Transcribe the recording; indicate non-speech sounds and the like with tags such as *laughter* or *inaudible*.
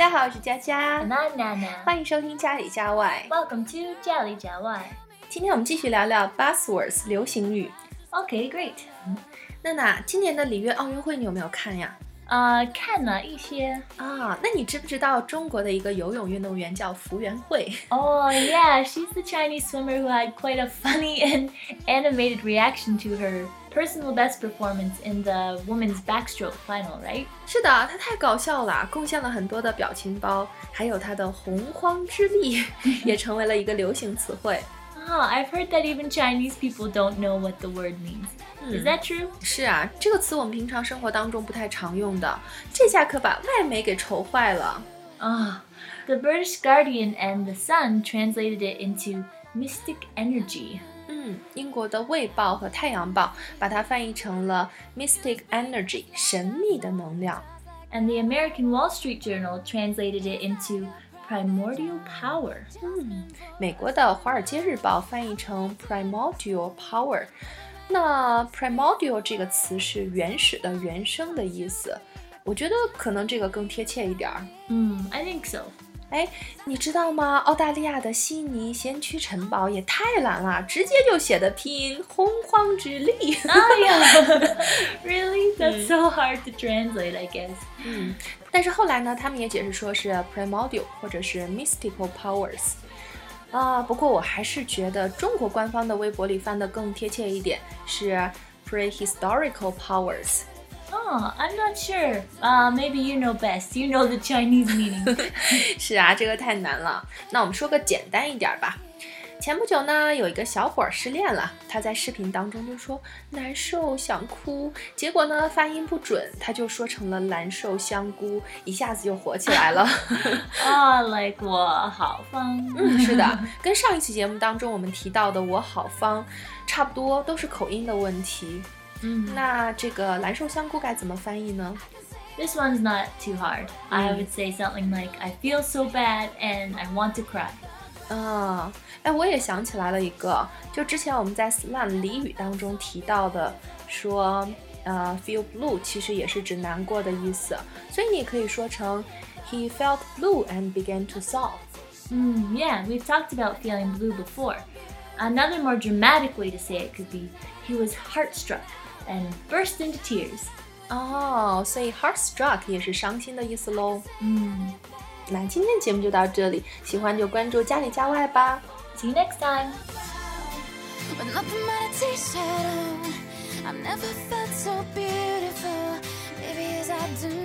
大家好，我是佳佳.欢迎收听家里家外。Welcome to 家里家外。今天我们继续聊聊 buzzwords 流行语。Okay, great. 娜娜，今年的里约奥运会你有没有看呀？呃，看了一些。啊，那你知不知道中国的一个游泳运动员叫福原慧？Oh yeah, she's the Chinese swimmer who had quite a funny and animated reaction to her personal best performance in the women's backstroke final, right? 是的，她太搞笑了，贡献了很多的表情包，还有她的洪荒之力也成为了一个流行词汇。Oh, I've heard that even Chinese people don't know what the word means. Is that true? 是啊，这个词我们平常生活当中不太常用的，这下可把外媒给愁坏了。 Ah, the British Guardian and the Sun translated it into mystic energy. 嗯，英国的《卫报》和《太阳报》把它翻译成了 mystic energy，神秘的能量。 And the American Wall Street Journal translated it into primordial power. 嗯，美国的《华尔街日报》翻译成 primordial power。那 primordial 这个词是原始的、原生的意思，我觉得可能这个更贴切一点儿。Hmm, I think so. 哎，你知道吗？澳大利亚的悉尼先驱城堡也太懒了，直接就写的拼音洪荒之力。哎呀 really? That's so hard to translate, I guess. 嗯，但是后来呢，他们也解释说是 primordial 或者是 mystical powers。啊，不过我还是觉得中国官方的微博里翻的更贴切一点，是 prehistorical powers。Oh, I'm not sure. Uh, maybe you know best. You know the Chinese meaning. *laughs* 是啊，这个太难了。那我们说个简单一点儿吧。前不久呢，有一个小伙儿失恋了，他在视频当中就说难受想哭，结果呢发音不准，他就说成了难受香菇，一下子就火起来了。*laughs* Ah, *laughs* like 我好方。嗯，是的，跟上一期节目当中我们提到的“我好方”差不多，都是口音的问题。Mm. 那这个蓝瘦香菇该怎么翻译呢？ This one's not too hard. I Mm. would say something like, I feel so bad and I want to cry. 啊，哎，我也想起来了一个，就之前我们在 slang 俚语当中提到的，说呃 feel blue 其实也是指难过的意思，所以你也可以说成 he felt blue and began to sob。 Mm, yeah, we've talked about feeling blue before. Another more dramatic way to say it could be, he was heartstruck and burst into tears. 哦，所以 heart struck 也是伤心的意思喽。 Mm. 那今天节目就到这里，喜欢就关注家里家外吧。 See you next time. With nothing but a t-shirt on I've never felt so beautiful Maybe as I do